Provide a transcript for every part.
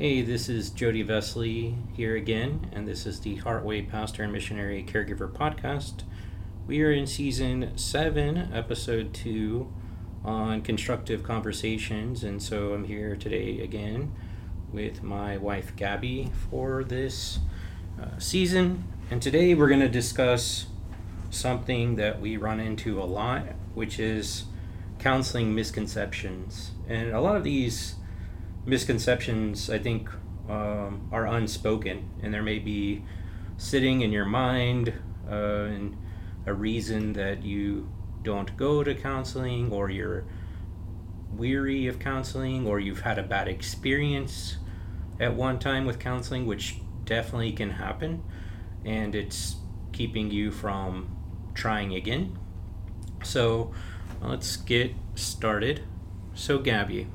Hey, this is Jodie Vesely here again, and this is the Heartway Pastor and Missionary Caregiver Podcast. We are in season seven, episode two, on constructive conversations, and so I'm here today again with my wife Gabby for this uh, season. And today we're going to discuss something that we run into a lot, which is counseling misconceptions. And a lot of these misconceptions, I think, um, are unspoken, and there may be sitting in your mind uh, and a reason that you don't go to counseling, or you're weary of counseling, or you've had a bad experience at one time with counseling, which definitely can happen, and it's keeping you from trying again. So let's get started. So, Gabby,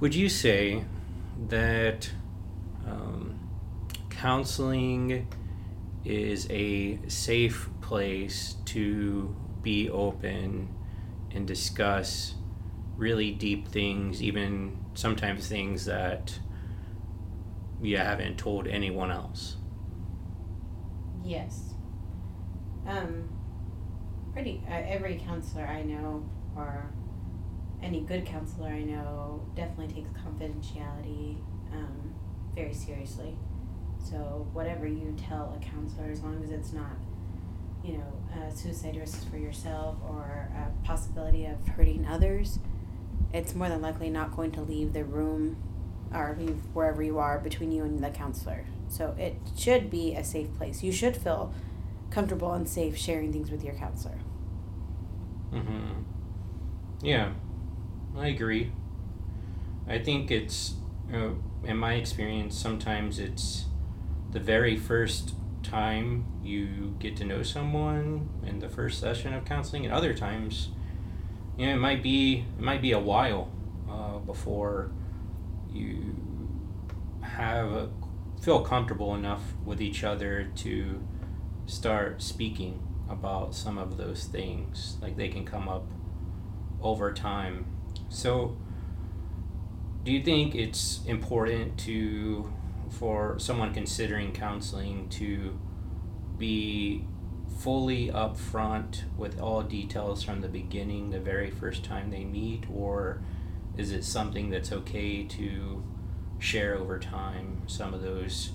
would you say that um, counseling is a safe place to be open and discuss really deep things, even sometimes things that you haven't told anyone else? Yes. Um, pretty uh, every counselor I know, or any good counselor I know, definitely takes confidentiality um, very seriously. So whatever you tell a counselor, as long as it's not, you know, a suicide risk for yourself or a possibility of hurting others, it's more than likely not going to leave the room or leave wherever you are between you and the counselor. So it should be a safe place. You should feel comfortable and safe sharing things with your counselor. Mm-hmm. Yeah, I agree. I think it's, know, in my experience, sometimes it's the very first time you get to know someone in the first session of counseling, and other times, you know, it might be it might be a while uh, before you have a, feel comfortable enough with each other to start speaking about some of those things. Like they can come up over time. So, do you think it's important to for someone considering counseling to be fully upfront with all details from the beginning, the very first time they meet, or is it something that's okay to share over time some of those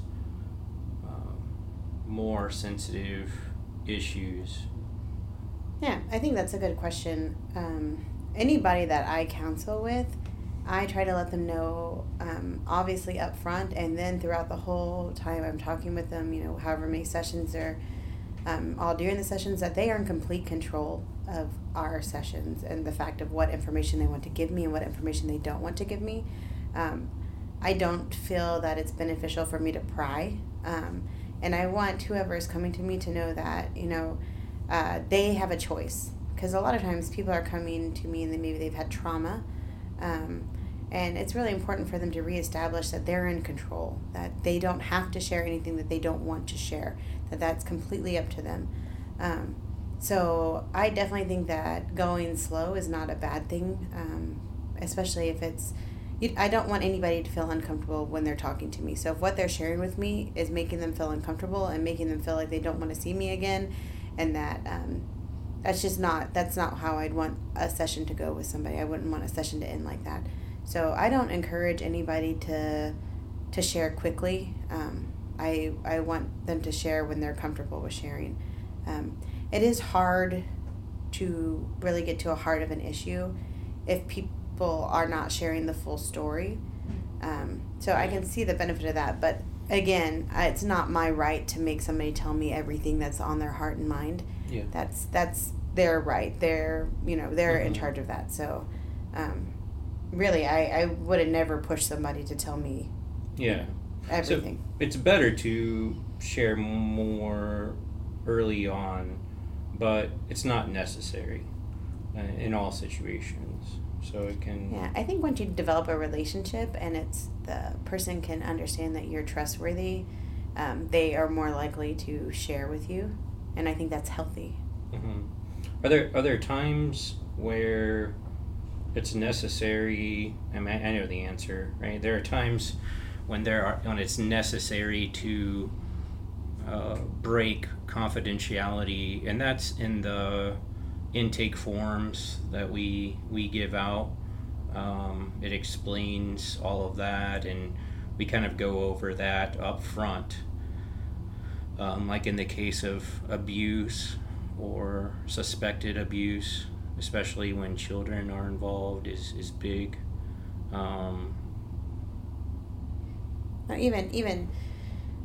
um, more sensitive issues? Yeah, I think that's a good question. Um, anybody that I counsel with, I try to let them know, um, obviously up front, and then throughout the whole time I'm talking with them, you know, however many sessions are um, all during the sessions, that they are in complete control of our sessions and the fact of what information they want to give me and what information they don't want to give me. Um, I don't feel that it's beneficial for me to pry. Um, and I want whoever is coming to me to know that, you know, uh, they have a choice. Because a lot of times people are coming to me and then maybe they've had trauma. Um, and it's really important for them to reestablish that they're in control, that they don't have to share anything that they don't want to share, that that's completely up to them. Um, so I definitely think that going slow is not a bad thing, um, especially if it's. I don't want anybody to feel uncomfortable when they're talking to me. So if what they're sharing with me is making them feel uncomfortable and making them feel like they don't want to see me again, and that um, that's just not that's not how I'd want a session to go with somebody. I wouldn't want a session to end like that. So I don't encourage anybody to to share quickly. Um, I I want them to share when they're comfortable with sharing. Um, it is hard to really get to a heart of an issue if people are not sharing the full story. Um, so I can see the benefit of that, but again, it's not my right to make somebody tell me everything that's on their heart and mind. Yeah. That's that's their right. They're you know they're Mhm. in charge of that. So, um, really, I I would have never pushed somebody to tell me Yeah. everything. It's better to share more early on, but it's not necessary uh, in all situations. So it can. Yeah, I think once you develop a relationship and it's the person can understand that you're trustworthy, um, they are more likely to share with you, and I think that's healthy. Mhm. Are there are there times where it's necessary. I mean, I know the answer, right? There are times when there are when it's necessary to uh, break confidentiality, and that's in the intake forms that we we give out. Um, it explains all of that, and we kind of go over that up front. Um, like in the case of abuse or suspected abuse, especially when children are involved, is, is big. Um, even even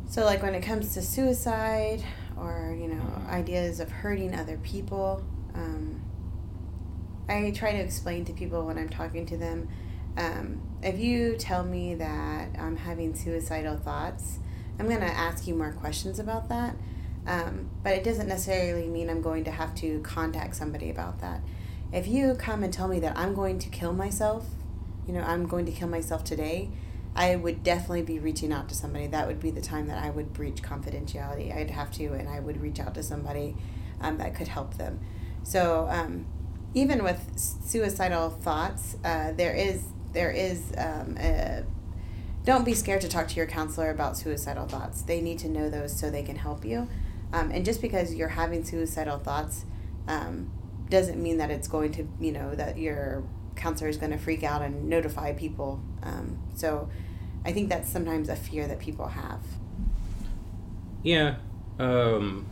so like when it comes to suicide or you know ideas of hurting other people um, i try to explain to people when i'm talking to them um, if you tell me that i'm having suicidal thoughts i'm going to ask you more questions about that um, but it doesn't necessarily mean i'm going to have to contact somebody about that if you come and tell me that i'm going to kill myself you know i'm going to kill myself today I would definitely be reaching out to somebody. That would be the time that I would breach confidentiality. I'd have to, and I would reach out to somebody um, that could help them. So um, even with suicidal thoughts, uh, there is there is um, a, don't be scared to talk to your counselor about suicidal thoughts. They need to know those so they can help you. Um, and just because you're having suicidal thoughts um, doesn't mean that it's going to, you know, that your counselor is going to freak out and notify people. Um, so I think that's sometimes a fear that people have. Yeah. Um,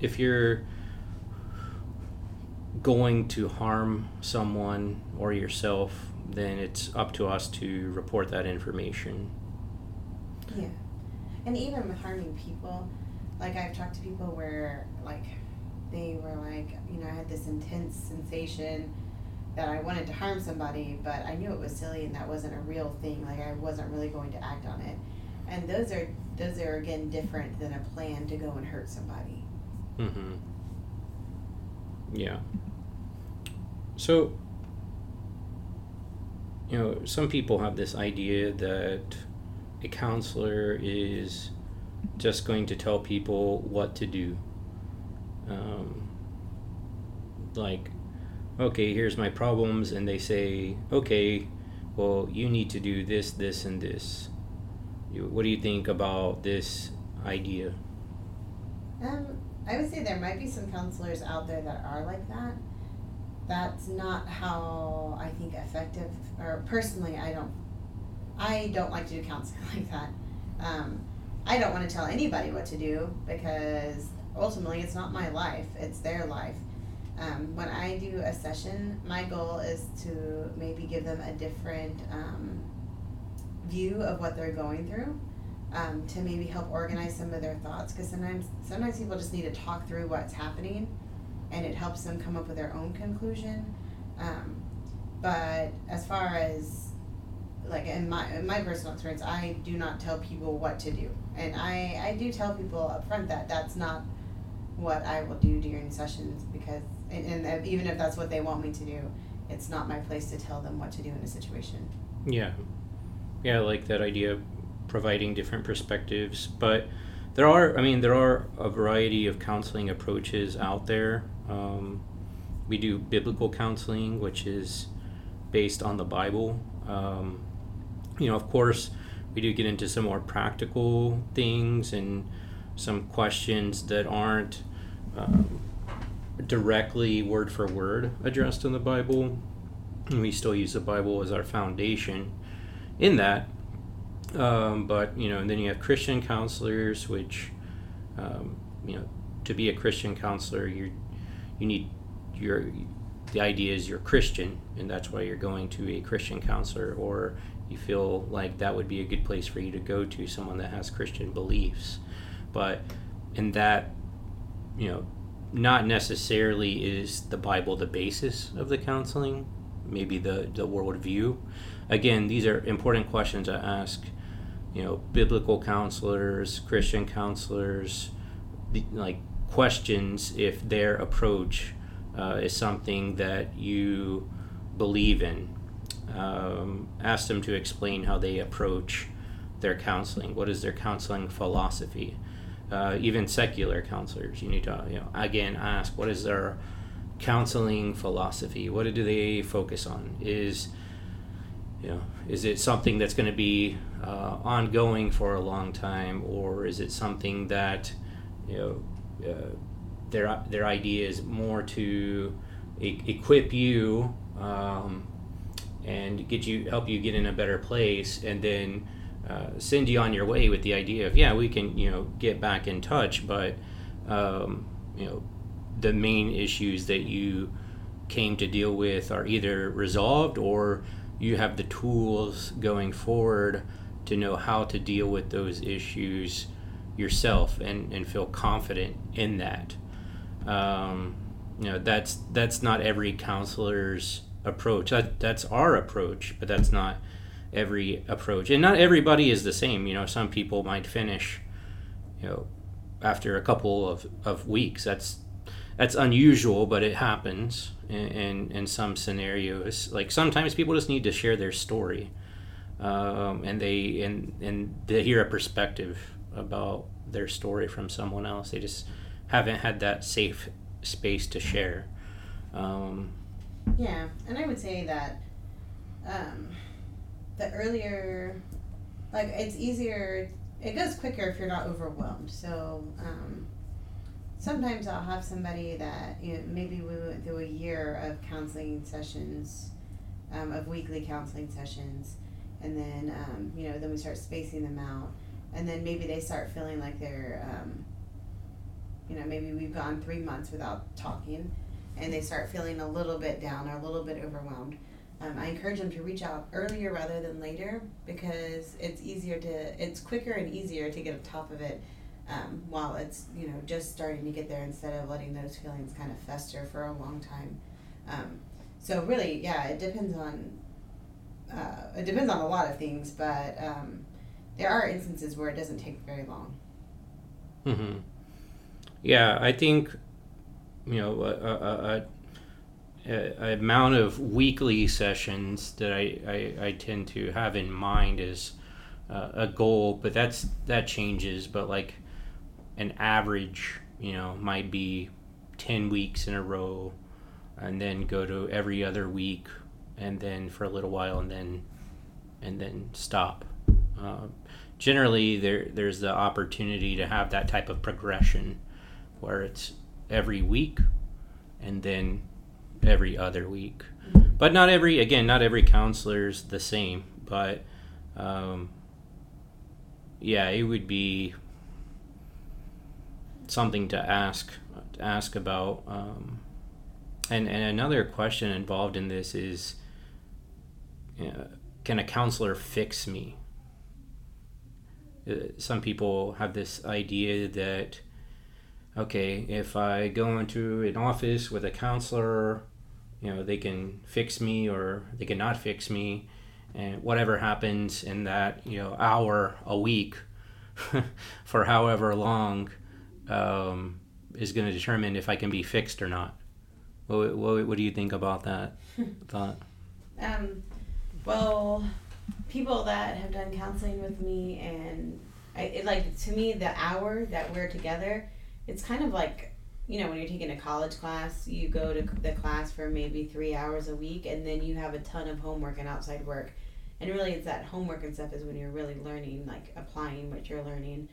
if you're going to harm someone or yourself, then it's up to us to report that information. Yeah. And even with harming people, like I've talked to people where like they were like, you know, I had this intense sensation that I wanted to harm somebody, but I knew it was silly and that wasn't a real thing. Like I wasn't really going to act on it. And those are those are again different than a plan to go and hurt somebody. Mm-hmm. Yeah. So, you know, some people have this idea that a counselor is just going to tell people what to do. Um, like, okay, here's my problems, and they say, okay, well, you need to do this, this, and this. What do you think about this idea? Um, I would say there might be some counselors out there that are like that. That's not how I think effective, or personally, I don't. I don't like to do counseling like that. Um, I don't want to tell anybody what to do because ultimately it's not my life; it's their life. Um, when I do a session, my goal is to maybe give them a different um, view of what they're going through um, to maybe help organize some of their thoughts because sometimes sometimes people just need to talk through what's happening and it helps them come up with their own conclusion um, but as far as like in my in my personal experience i do not tell people what to do and i i do tell people up front that that's not what i will do during sessions because and, and even if that's what they want me to do it's not my place to tell them what to do in a situation Yeah. Yeah, I like that idea of providing different perspectives. But there are, I mean, there are a variety of counseling approaches out there. Um, we do biblical counseling, which is based on the Bible. Um, you know, of course, we do get into some more practical things and some questions that aren't um, directly word for word addressed in the Bible. And we still use the Bible as our foundation in that. Um, but you know, and then you have Christian counselors, which um, you know, to be a Christian counselor, you you need your the idea is you're Christian, and that's why you're going to a Christian counselor, or you feel like that would be a good place for you to go to someone that has Christian beliefs. But in that, you know, not necessarily is the Bible the basis of the counseling, maybe the the worldview. Again, these are important questions I ask. You know, biblical counselors, Christian counselors, like questions if their approach uh, is something that you believe in. Um, ask them to explain how they approach their counseling. What is their counseling philosophy? Uh, even secular counselors, you need to, you know, again ask what is their counseling philosophy? What do they focus on? Is you know, is it something that's going to be uh, ongoing for a long time, or is it something that you know uh, their their idea is more to e- equip you um, and get you help you get in a better place, and then uh, send you on your way with the idea of yeah we can you know get back in touch, but um, you know the main issues that you came to deal with are either resolved or you have the tools going forward to know how to deal with those issues yourself and, and feel confident in that. Um, you know, that's that's not every counselor's approach. That that's our approach, but that's not every approach. And not everybody is the same. You know, some people might finish, you know, after a couple of, of weeks. That's that's unusual, but it happens in, in, in some scenarios. Like sometimes people just need to share their story, um, and they and and they hear a perspective about their story from someone else. They just haven't had that safe space to share. Um, yeah, and I would say that um, the earlier, like it's easier. It goes quicker if you're not overwhelmed. So. Um, sometimes I'll have somebody that you know, maybe we went through a year of counseling sessions, um, of weekly counseling sessions, and then um, you know then we start spacing them out, and then maybe they start feeling like they're, um, you know, maybe we've gone three months without talking, and they start feeling a little bit down or a little bit overwhelmed. Um, I encourage them to reach out earlier rather than later because it's easier to, it's quicker and easier to get on top of it um, while it's you know just starting to get there instead of letting those feelings kind of fester for a long time. Um, so really, yeah, it depends on uh, it depends on a lot of things, but um, there are instances where it doesn't take very long. Mm-hmm. Yeah, I think you know a, a, a, a, amount of weekly sessions that I, I, I tend to have in mind is uh, a goal, but that's that changes. But like an average, you know, might be 10 weeks in a row and then go to every other week and then for a little while and then and then stop. Uh, generally, there there's the opportunity to have that type of progression where it's every week and then every other week. But not every again, not every counselor is the same. But um, yeah, it would be something to ask to ask about. Um, and and another question involved in this is, you know, can a counselor fix me? Uh, some people have this idea that okay, if I go into an office with a counselor, you know, they can fix me or they cannot fix me, and whatever happens in that you know hour a week for however long um, is going to determine if I can be fixed or not. What, what, what do you think about that thought? Um, well, people that have done counseling with me, and I, it, like to me, the hour that we're together, it's kind of like you know when you're taking a college class, you go to the class for maybe three hours a week, and then you have a ton of homework and outside work, and really it's that homework and stuff is when you're really learning, like applying what you're learning.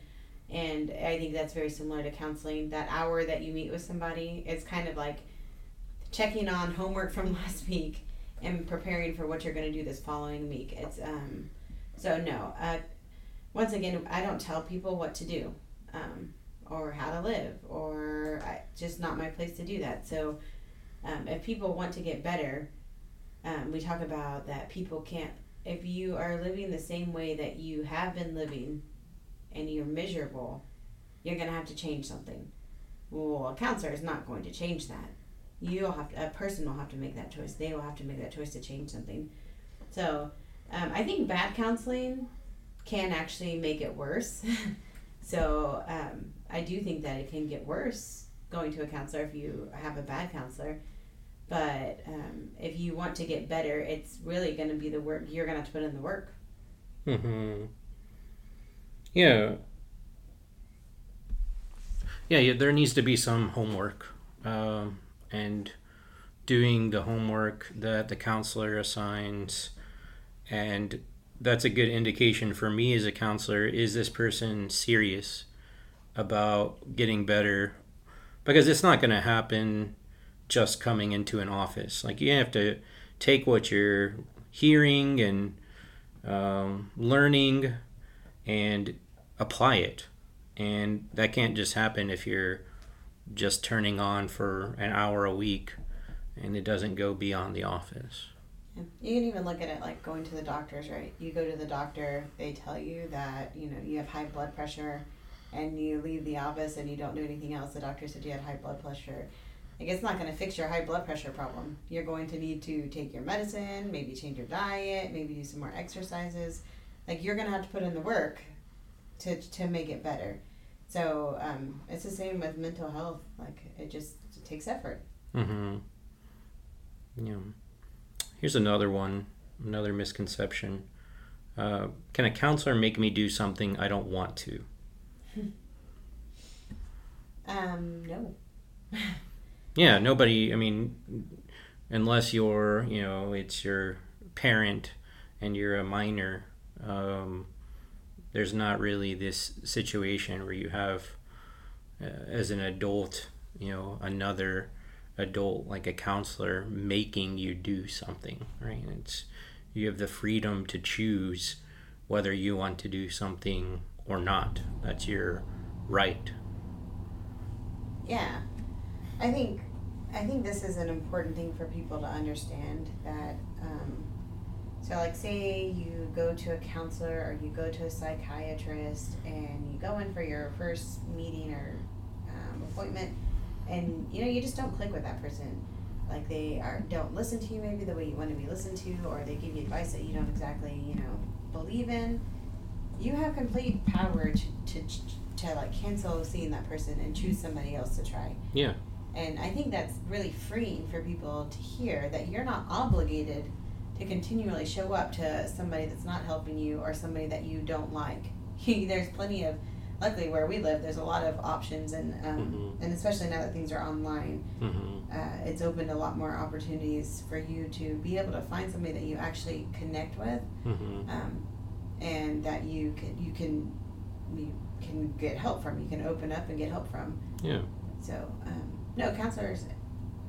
And I think that's very similar to counseling. That hour that you meet with somebody, it's kind of like checking on homework from last week and preparing for what you're going to do this following week. It's um, so no. Uh, once again, I don't tell people what to do, um, or how to live, or I, just not my place to do that. So, um, if people want to get better, um, we talk about that people can't. If you are living the same way that you have been living and you're miserable, you're going to have to change something. Well, a counselor is not going to change that. You'll have to, a person will have to make that choice. They will have to make that choice to change something. So, um, I think bad counseling can actually make it worse. so, um, I do think that it can get worse going to a counselor if you have a bad counselor. But um, if you want to get better, it's really going to be the work you're going to have to put in the work. Mm-hmm. Yeah. Yeah, yeah there needs to be some homework. Um, and doing the homework that the counselor assigns. And that's a good indication for me as a counselor is this person serious about getting better? Because it's not going to happen just coming into an office. Like you have to take what you're hearing and um, learning and apply it. And that can't just happen if you're just turning on for an hour a week and it doesn't go beyond the office. You can even look at it like going to the doctors, right? You go to the doctor, they tell you that, you know, you have high blood pressure and you leave the office and you don't do anything else. The doctor said you had high blood pressure. Like it's not going to fix your high blood pressure problem. You're going to need to take your medicine, maybe change your diet, maybe do some more exercises. Like you're going to have to put in the work to to make it better. So um, it's the same with mental health. Like it just it takes effort. Mm-hmm. Yeah. Here's another one, another misconception. Uh, can a counselor make me do something I don't want to? Um, no. Yeah, nobody. I mean, unless you're, you know, it's your parent and you're a minor. Um, there's not really this situation where you have, uh, as an adult, you know, another adult like a counselor making you do something, right? It's you have the freedom to choose whether you want to do something or not. That's your right. Yeah, I think I think this is an important thing for people to understand that. Um, so, like, say you go to a counselor or you go to a psychiatrist and you go in for your first meeting or um, appointment, and you know you just don't click with that person. Like they are don't listen to you maybe the way you want to be listened to, or they give you advice that you don't exactly you know believe in. You have complete power to to to like cancel seeing that person and choose somebody else to try. Yeah. And I think that's really freeing for people to hear that you're not obligated to continually show up to somebody that's not helping you or somebody that you don't like. There's plenty of, luckily where we live, there's a lot of options, and um, Mhm. and especially now that things are online, Mm-hmm. uh, it's opened a lot more opportunities for you to be able to find somebody that you actually connect with, Mm-hmm. um, and that you can you can you can get help from. You can open up and get help from. Yeah. So um, no, counselors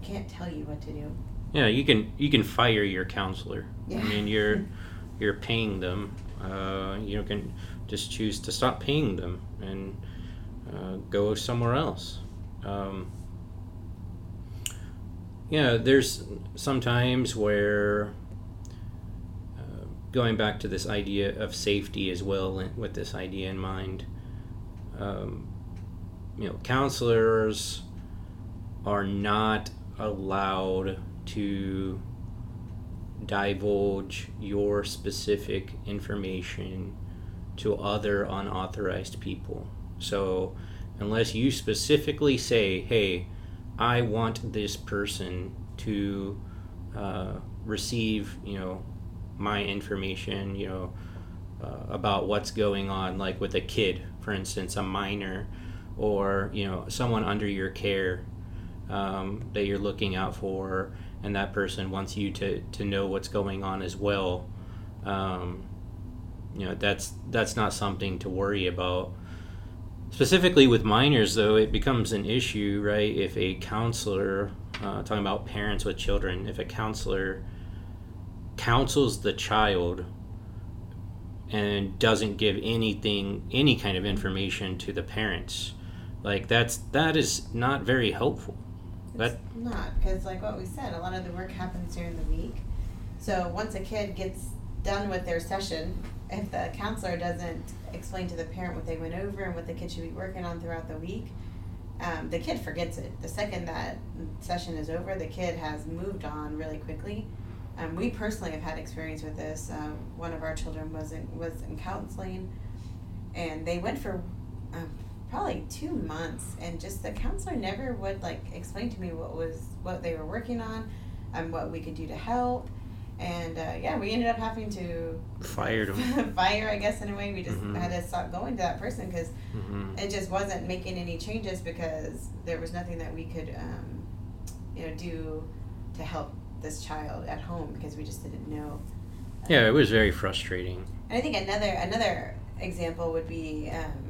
can't tell you what to do. Yeah, you can you can fire your counselor. Yeah. I mean, you're you're paying them. Uh, you can just choose to stop paying them and uh, go somewhere else. Um, yeah, there's sometimes where uh, going back to this idea of safety as well, with this idea in mind. Um, you know, counselors are not allowed to divulge your specific information to other unauthorized people. So, unless you specifically say, hey, I want this person to uh, receive, you know, my information, you know, uh, about what's going on, like with a kid, for instance, a minor, or, you know, someone under your care um, that you're looking out for, and that person wants you to, to know what's going on as well. Um, you know, that's that's not something to worry about. Specifically with minors, though, it becomes an issue, right? If a counselor, uh, talking about parents with children, if a counselor counsels the child and doesn't give anything, any kind of information to the parents, like that's that is not very helpful. Not because, like what we said, a lot of the work happens during the week. So once a kid gets done with their session, if the counselor doesn't explain to the parent what they went over and what the kid should be working on throughout the week, um, the kid forgets it. The second that session is over, the kid has moved on really quickly. Um, we personally have had experience with this. Uh, one of our children was in, was in counseling, and they went for um, probably two months, and just the counselor never would like explain to me what was what they were working on, and what we could do to help. And uh, yeah, we ended up having to fire them. fire, I guess, in a way. We just Mhm. had to stop going to that person because hmm it just wasn't making any changes because there was nothing that we could, um, you know, do to help this child at home because we just didn't know. Yeah, it was very frustrating. And I think another another example would be um,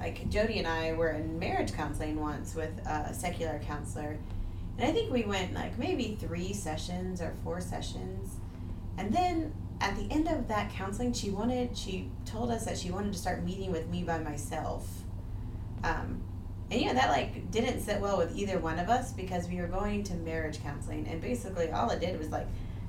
like Jodie and I were in marriage counseling once with a secular counselor, and I think we went like maybe three sessions or four sessions, and then at the end of that counseling, she wanted she told us that she wanted to start meeting with me by myself. Um, and you know that like didn't sit well with either one of us because we were going to marriage counseling, and basically all it did was like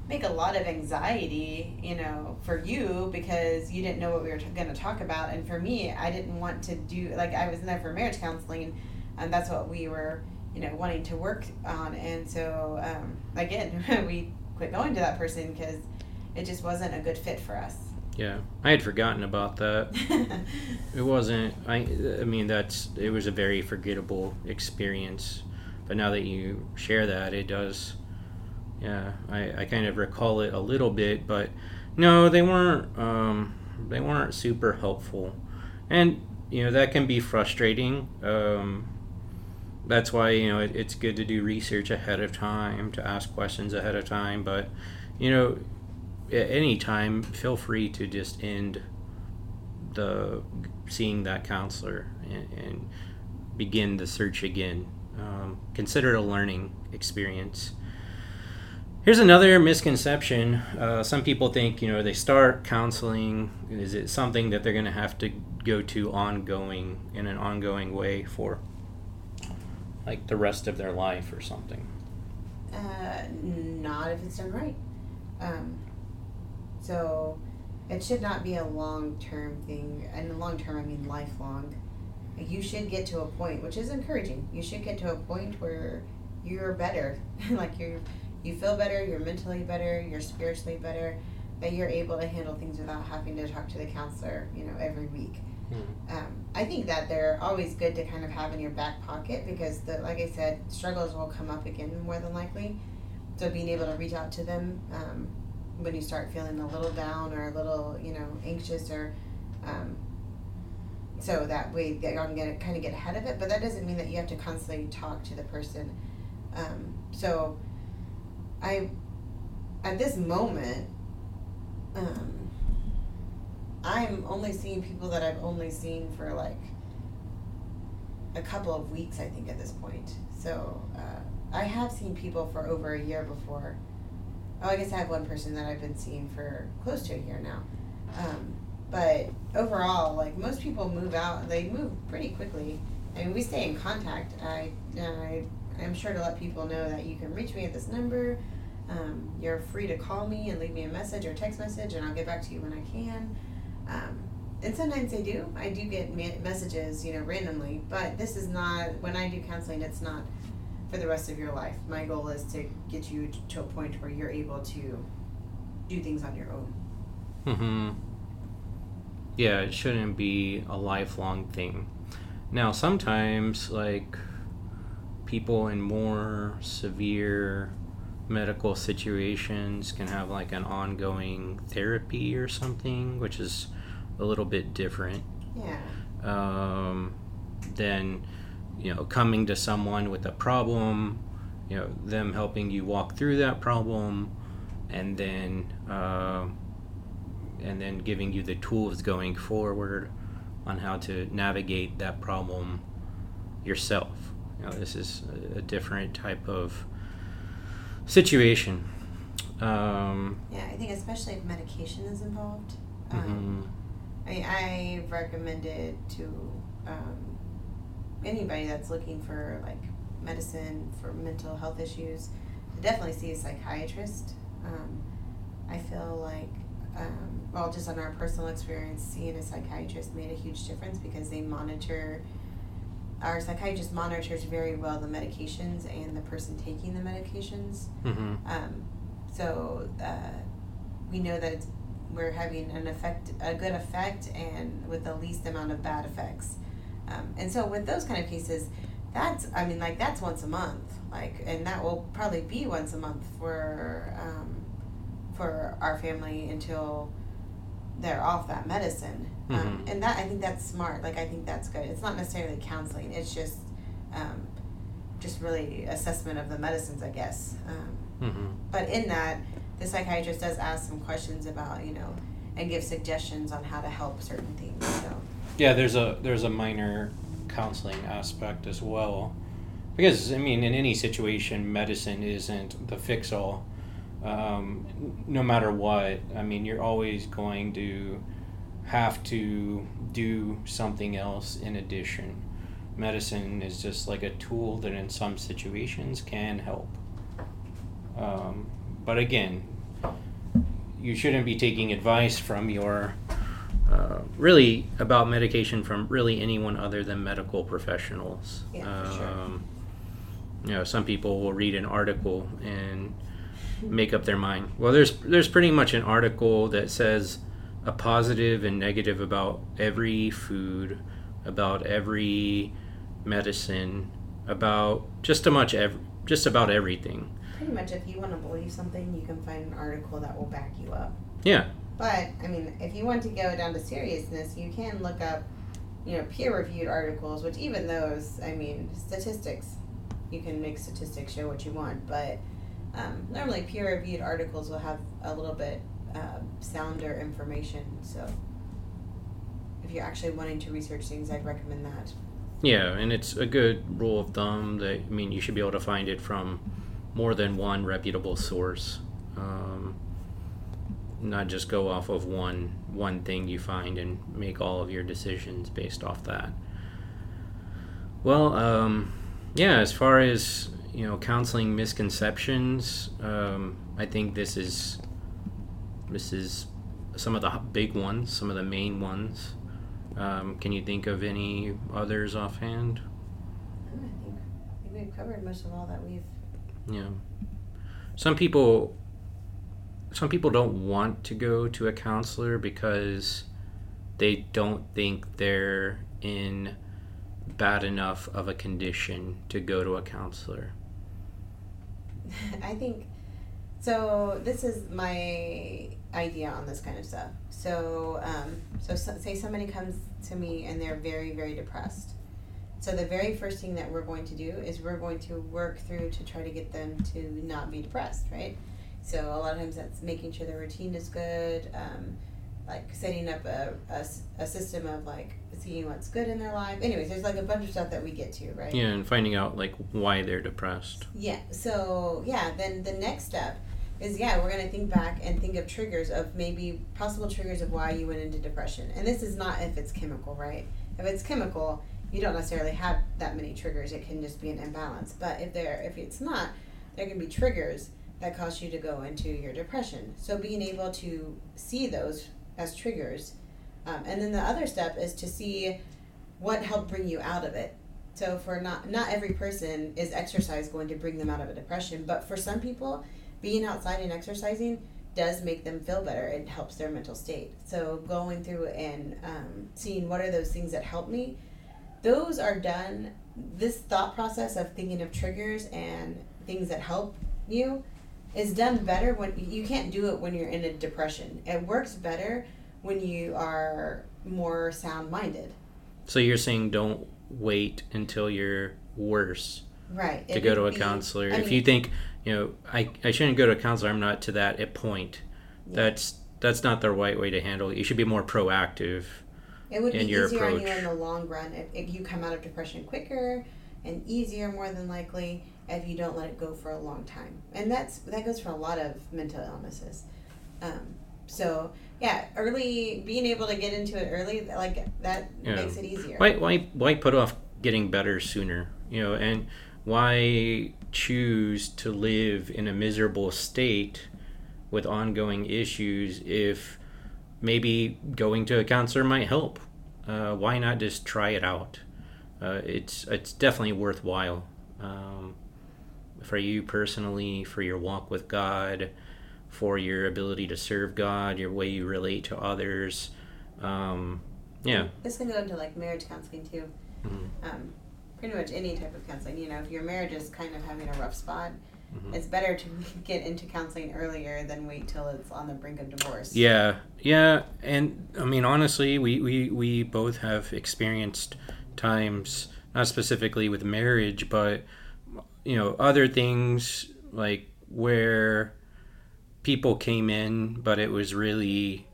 make a lot of anxiety, you know, for you because you didn't know what we were t- going to talk about, and for me, I didn't want to do like I was in there for marriage counseling, and that's what we were, you know, wanting to work on, and so um, again, we quit going to that person because it just wasn't a good fit for us. Yeah, I had forgotten about that. it wasn't. I. I mean, that's. It was a very forgettable experience, but now that you share that, it does. Yeah, I, I kind of recall it a little bit, but no, they weren't. Um, they weren't super helpful, and you know that can be frustrating. Um, that's why you know it, it's good to do research ahead of time, to ask questions ahead of time. But you know, at any time, feel free to just end the seeing that counselor and, and begin the search again. Um, consider it a learning experience. Here's another misconception. Uh, some people think, you know, they start counseling. Is it something that they're going to have to go to ongoing in an ongoing way for like the rest of their life or something? Uh, not if it's done right. Um, so it should not be a long term thing. And long term, I mean lifelong. You should get to a point, which is encouraging. You should get to a point where you're better. like you're, you feel better, you're mentally better, you're spiritually better, that you're able to handle things without having to talk to the counselor, you know, every week. Mm-hmm. Um, I think that they're always good to kind of have in your back pocket because, the, like I said, struggles will come up again more than likely. So being able to reach out to them um, when you start feeling a little down or a little, you know, anxious or um, so that way you can get kind of get ahead of it. But that doesn't mean that you have to constantly talk to the person. Um, so I, at this moment, um, I'm only seeing people that I've only seen for like a couple of weeks, I think, at this point. So uh, I have seen people for over a year before oh, I guess I have one person that I've been seeing for close to a year now. Um, but overall, like most people move out, they move pretty quickly. I mean, we stay in contact. I, I I'm sure to let people know that you can reach me at this number. Um, you're free to call me and leave me a message or text message, and I'll get back to you when I can. Um, and sometimes I do. I do get messages, you know, randomly. But this is not when I do counseling. It's not for the rest of your life. My goal is to get you to a point where you're able to do things on your own. Mm hmm Yeah, it shouldn't be a lifelong thing. Now, sometimes, like, people in more severe medical situations can have, like, an ongoing therapy or something, which is a little bit different. Yeah. Um, than you know coming to someone with a problem you know them helping you walk through that problem and then uh, and then giving you the tools going forward on how to navigate that problem yourself you know this is a, different type of situation um, yeah i think especially if medication is involved um, mm-hmm. I, i've recommended to um, anybody that's looking for like medicine for mental health issues definitely see a psychiatrist. Um, I feel like, um, well, just on our personal experience, seeing a psychiatrist made a huge difference because they monitor. Our psychiatrist monitors very well the medications and the person taking the medications. Mm-hmm. Um, so uh, we know that it's, we're having an effect, a good effect, and with the least amount of bad effects. Um, and so with those kind of cases, that's I mean like that's once a month, like, and that will probably be once a month for um, for our family until they're off that medicine. Um, mm-hmm. Um, and that I think that's smart. Like I think that's good. It's not necessarily counseling. It's just um, just really assessment of the medicines, I guess. Um, Mm-hmm. But in that, the psychiatrist does ask some questions about, you know, and give suggestions on how to help certain things. So. Yeah, there's a there's a minor counseling aspect as well, because I mean, in any situation, medicine isn't the fix all. Um, no matter what, I mean, you're always going to have to do something else in addition. Medicine is just like a tool that in some situations can help. Um, but again, you shouldn't be taking advice from your uh, really about medication from really anyone other than medical professionals. Yeah, for sure. Um, you know, some people will read an article and make up their mind. Well, there's there's pretty much an article that says a positive and negative about every food, about every medicine, about just a much ev- just about everything. Pretty much, if you want to believe something, you can find an article that will back you up. Yeah. But I mean, if you want to go down to seriousness, you can look up, you know, peer-reviewed articles. Which even those, I mean, statistics, you can make statistics show what you want, but um, normally peer-reviewed articles will have a little bit uh, sounder information. So if you're actually wanting to research things, I'd recommend that. Yeah, and it's a good rule of thumb that I mean you should be able to find it from more than one reputable source. Um, not just go off of one one thing you find and make all of your decisions based off that. Well, um, yeah, as far as you know, counseling misconceptions, um, I think this is this is some of the big ones, some of the main ones. Um, can you think of any others offhand? I think, I think we've covered most of all that we've. Yeah. Some people. Some people don't want to go to a counselor because they don't think they're in bad enough of a condition to go to a counselor. I think so. This is my idea on this kind of stuff. So, um, so, so say somebody comes to me and they're very, very depressed. So the very first thing that we're going to do is we're going to work through to try to get them to not be depressed, right? So a lot of times that's making sure their routine is good, um, like setting up a, a, a system of like seeing what's good in their life. Anyways, there's like a bunch of stuff that we get to, right? Yeah, and finding out like why they're depressed. Yeah. So yeah, then the next step is yeah, we're gonna think back and think of triggers of maybe possible triggers of why you went into depression. And this is not if it's chemical, right? If it's chemical, you don't necessarily have that many triggers. It can just be an imbalance. But if there if it's not, there can be triggers that cause you to go into your depression. So being able to see those as triggers, um, and then the other step is to see what helped bring you out of it. So for not not every person is exercise going to bring them out of a depression, but for some people being outside and exercising does make them feel better. It helps their mental state. So going through and um, seeing what are those things that help me, those are done. This thought process of thinking of triggers and things that help you is done better when you can't do it when you're in a depression. It works better when you are more sound minded. So you're saying don't wait until you're worse right to go to a be, counselor. I if mean, you think you know, I, I shouldn't go to a counselor. I'm not to that at point. Yeah. That's that's not the right way to handle it. You should be more proactive. It would be easier approach. on you in the long run if, if you come out of depression quicker and easier, more than likely, if you don't let it go for a long time. And that's that goes for a lot of mental illnesses. Um, so yeah, early being able to get into it early, like that yeah. makes it easier. Why why why put off getting better sooner? You know, and why choose to live in a miserable state with ongoing issues if maybe going to a counselor might help? Uh, why not just try it out? Uh, it's it's definitely worthwhile um, for you personally, for your walk with God, for your ability to serve God, your way you relate to others. Um, yeah, this can go into like marriage counseling too. Mm-hmm. Um, pretty much any type of counseling. You know, if your marriage is kind of having a rough spot, mm-hmm. it's better to get into counseling earlier than wait till it's on the brink of divorce. Yeah, yeah, and I mean honestly, we we we both have experienced times, not specifically with marriage, but you know, other things like where people came in, but it was really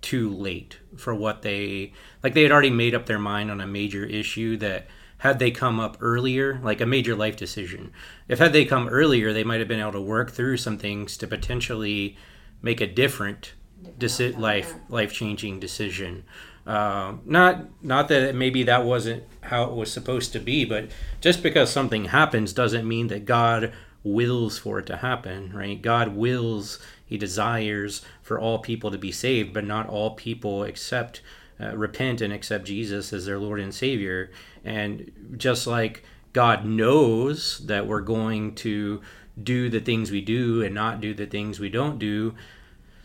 too late for what they like they had already made up their mind on a major issue that had they come up earlier like a major life decision. If had they come earlier they might have been able to work through some things to potentially make a different deci- life life changing decision uh, not not that maybe that wasn't how it was supposed to be but just because something happens doesn't mean that god wills for it to happen right god wills he desires for all people to be saved, but not all people accept, uh, repent, and accept Jesus as their Lord and Savior. And just like God knows that we're going to do the things we do and not do the things we don't do,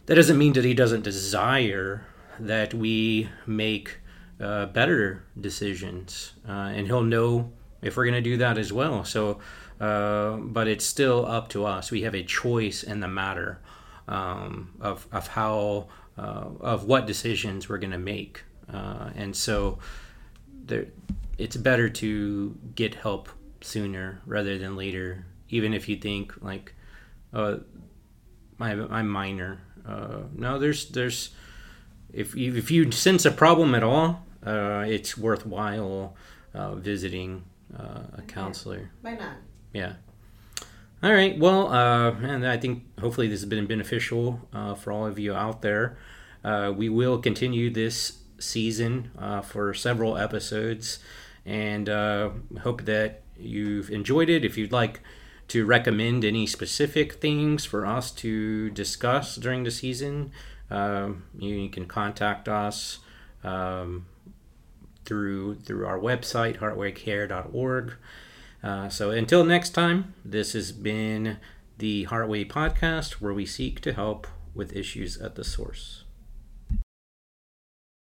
that doesn't mean that He doesn't desire that we make uh, better decisions. Uh, and He'll know if we're going to do that as well. So, uh, but it's still up to us. We have a choice in the matter um, of, of how uh, of what decisions we're going to make uh, and so there, it's better to get help sooner rather than later even if you think like uh, my, I'm minor no there's there's if you, if you sense a problem at all uh, it's worthwhile uh, visiting a counselor why not yeah all right. Well, uh, and I think hopefully this has been beneficial uh, for all of you out there. Uh, we will continue this season uh, for several episodes, and uh, hope that you've enjoyed it. If you'd like to recommend any specific things for us to discuss during the season, um, you, you, can contact us um, through through our website heartwaycare.org. Uh, so until next time, this has been the Heartway Podcast, where we seek to help with issues at the source.